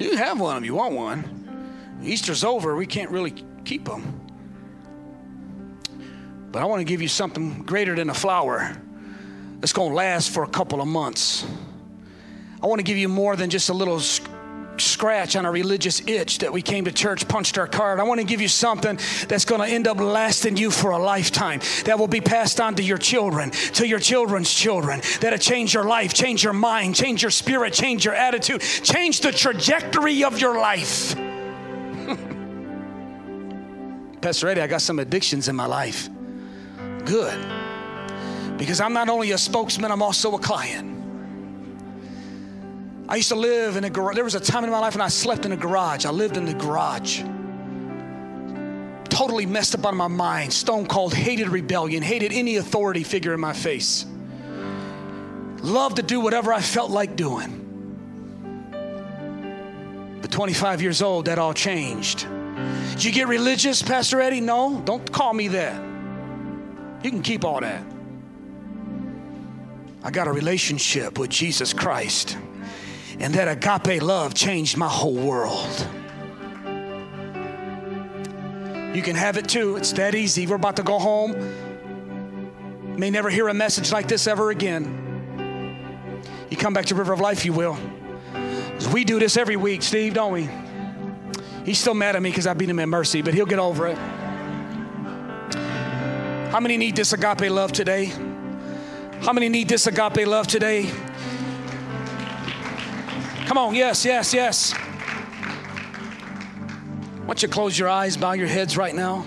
You can have one if you want one. Easter's over. We can't really keep them. But I want to give you something greater than a flower that's going to last for a couple of months. I want to give you more than just a little scratch on a religious itch that we came to church, punched our card. I want to give you something that's going to end up lasting you for a lifetime, that will be passed on to your children, to your children's children, that'll change your life, change your mind, change your spirit, change your attitude, change the trajectory of your life. Pastor Eddie, I got some addictions in my life good. Because I'm not only a spokesman, I'm also a client. I used to live in a garage. There was a time in my life when I slept in a garage. I lived in the garage. Totally messed up on my mind. Stone cold, hated rebellion, hated any authority figure in my face. Loved to do whatever I felt like doing. But 25 years old, that all changed. Did you get religious, Pastor Eddie? No, don't call me that. You can keep all that. I got a relationship with Jesus Christ, and that agape love changed my whole world. You can have it too. It's that easy. We're about to go home. May never hear a message like this ever again. You come back to River of Life, you will. We do this every week, Steve, don't we? He's still mad at me because I beat him in mercy, but he'll get over it. How many need this agape love today? How many need this agape love today? Come on, yes, yes, yes. Why don't you close your eyes, bow your heads right now?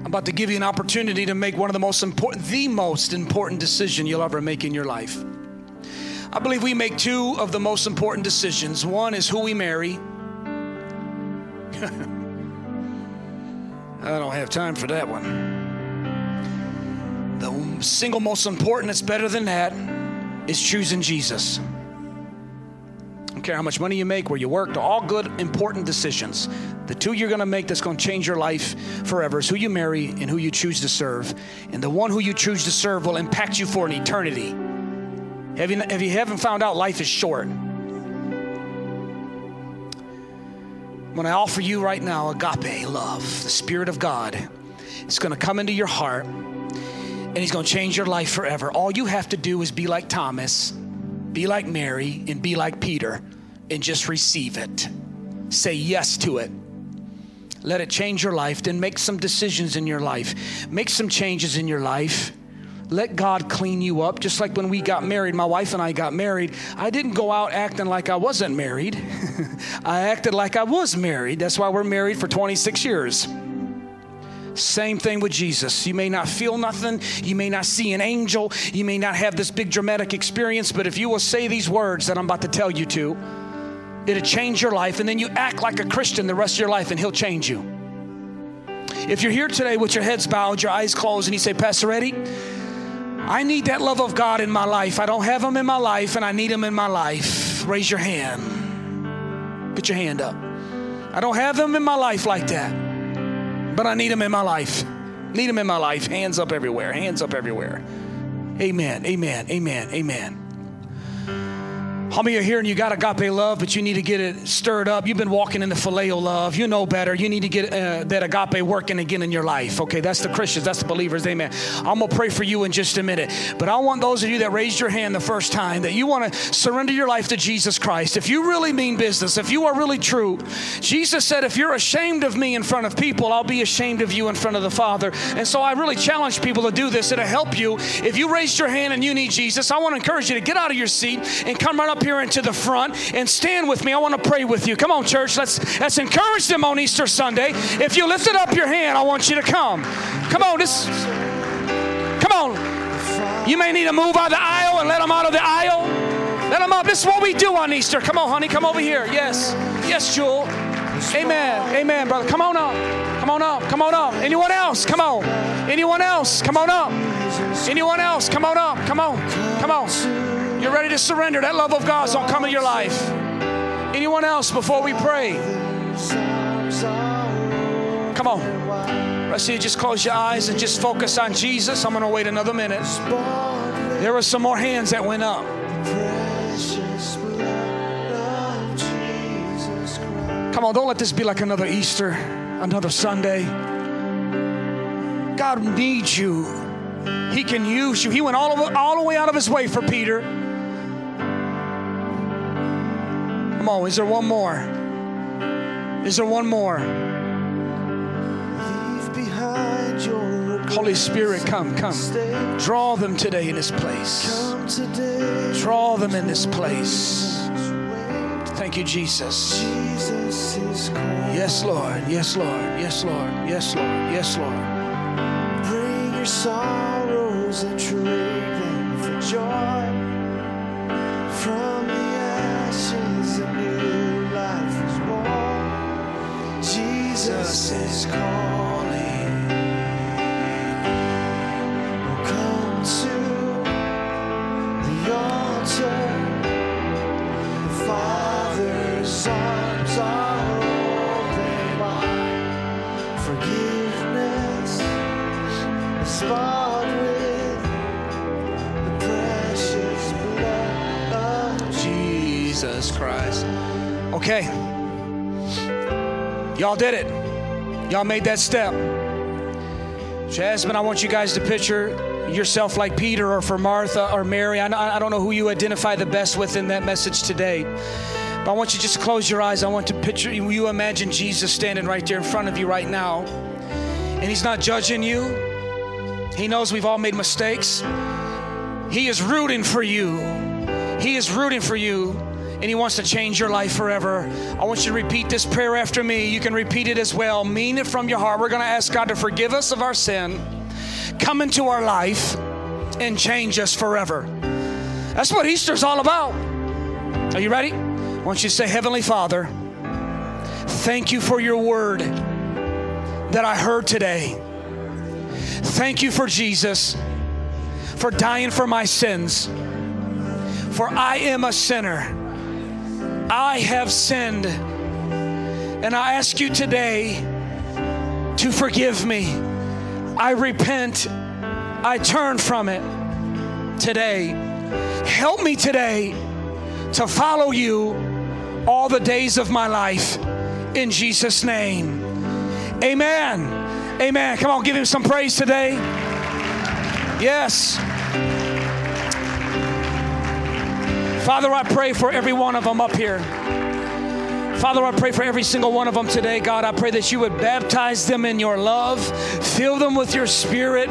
I'm about to give you an opportunity to make one of the most important, the most important decision you'll ever make in your life. I believe we make two of the most important decisions. One is who we marry. *laughs* I don't have time for that one. The single most important that's better than that is choosing Jesus. I don't care how much money you make, where you work, all good, important decisions. The two you're going to make that's going to change your life forever is who you marry and who you choose to serve. And the one who you choose to serve will impact you for an eternity. Have you, if you haven't found out, life is short. When I offer you right now agape, love, the Spirit of God, it's going to come into your heart and He's going to change your life forever. All you have to do is be like Thomas, be like Mary, and be like Peter and just receive it. Say yes to it. Let it change your life. Then make some decisions in your life, make some changes in your life let God clean you up. Just like when we got married, my wife and I got married, I didn't go out acting like I wasn't married. *laughs* I acted like I was married. That's why we're married for 26 years. Same thing with Jesus. You may not feel nothing. You may not see an angel. You may not have this big dramatic experience, but if you will say these words that I'm about to tell you to, it'll change your life. And then you act like a Christian the rest of your life, and He'll change you. If you're here today with your heads bowed, your eyes closed, and you say, Pastor Eddie, I need that love of God in my life. I don't have Him in my life, and I need Him in my life. Raise your hand. Put your hand up. I don't have Him in my life like that but I need Him in my life. Need Him in my life. Hands up everywhere. Hands up everywhere. Amen. Amen. Amen. Amen. How many are here and you got agape love, but you need to get it stirred up? You've been walking in the phileo love. You know better. You need to get uh, that agape working again in your life. Okay, that's the Christians, that's the believers. Amen. I'm going to pray for you in just a minute. But I want those of you that raised your hand the first time that you want to surrender your life to Jesus Christ. If you really mean business, if you are really true, Jesus said, if you're ashamed of me in front of people, I'll be ashamed of you in front of the Father. And so I really challenge people to do this. It'll help you. If you raised your hand and you need Jesus, I want to encourage you to get out of your seat and come right up here into the front and stand with me. I want to pray with you. Come on, church. Let's let's encourage them on Easter Sunday. If you lifted up your hand, I want you to come. Come on, this. Come on. You may need to move out of the aisle and let them out of the aisle. Let them out. This is what we do on Easter. Come on, honey. Come over here. Yes. Yes, Jewel. Amen. Amen, brother. Come on up. Come on up. Come on up. Anyone else? Come on. Anyone else? Come on up. Anyone else? Come on up. Come on. Come on. You're ready to surrender. That love of God's gonna come in your life. Anyone else before we pray? Come on. I see you just close your eyes and just focus on Jesus. I'm gonna wait another minute. There were some more hands that went up. Come on, don't let this be like another Easter, another Sunday. God needs you. He can use you. He went all, all the way out of his way for Peter. Come on, is there one more? Is there one more? Holy Spirit, come, come. Draw them today in this place. Draw them in this place. Thank you, Jesus. Yes, Lord. Yes, Lord. Yes, Lord. Yes, Lord. Yes, Lord. Bring your sorrows and Okay. Y'all did it. Y'all made that step. Jasmine, I want you guys to picture yourself like Peter or for Martha or Mary. I, don't know who you identify the best with in that message today. But I want you just to close your eyes. I want to picture you imagine Jesus standing right there in front of you right now. And he's not judging you. He knows we've all made mistakes. He is rooting for you. He is rooting for you and He wants to change your life forever. I want you to repeat this prayer after me. You can repeat it as well. Mean it from your heart. We're going to ask God to forgive us of our sin, come into our life, and change us forever. That's what Easter's all about. Are you ready? I want you to say, Heavenly Father, thank you for your word that I heard today. Thank you for Jesus, for dying for my sins. For I am a sinner I have sinned. And I ask you today to forgive me. I repent. I turn from it today. Help me today to follow you all the days of my life in Jesus' name. Amen. Amen. Come on, give him some praise today. Yes. Father, I pray for every one of them up here. Father, I pray for every single one of them today. God, I pray that you would baptize them in your love, fill them with your spirit,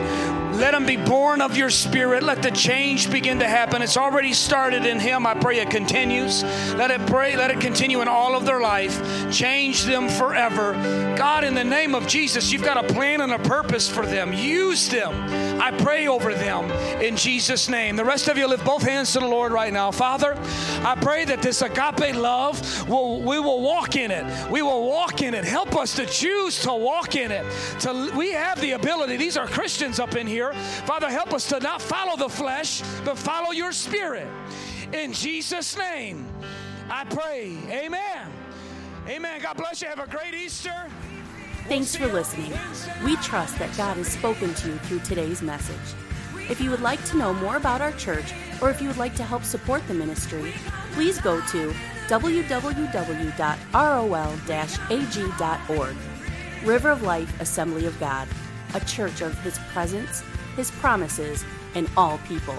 let them be born of your spirit. Let the change begin to happen. It's already started in him. I pray it continues. Let it pray, let it continue in all of their life. Change them forever. God, in the name of Jesus, you've got a plan and a purpose for them. Use them. I pray over them in Jesus' name. The rest of you lift both hands to the Lord right now. Father, I pray that this agape love will we will walk in it. We will walk in it. Help us to choose to walk in it. To we have the ability. These are Christians up in here here. Father, help us to not follow the flesh, but follow your spirit. In Jesus' name, I pray. Amen. Amen. God bless you. Have a great Easter. Thanks for listening. We trust that God has spoken to you through today's message. If you would like to know more about our church, or if you would like to help support the ministry, please go to www.rol-ag.org. River of Life Assembly of God, a church of His presence his promises, and all people.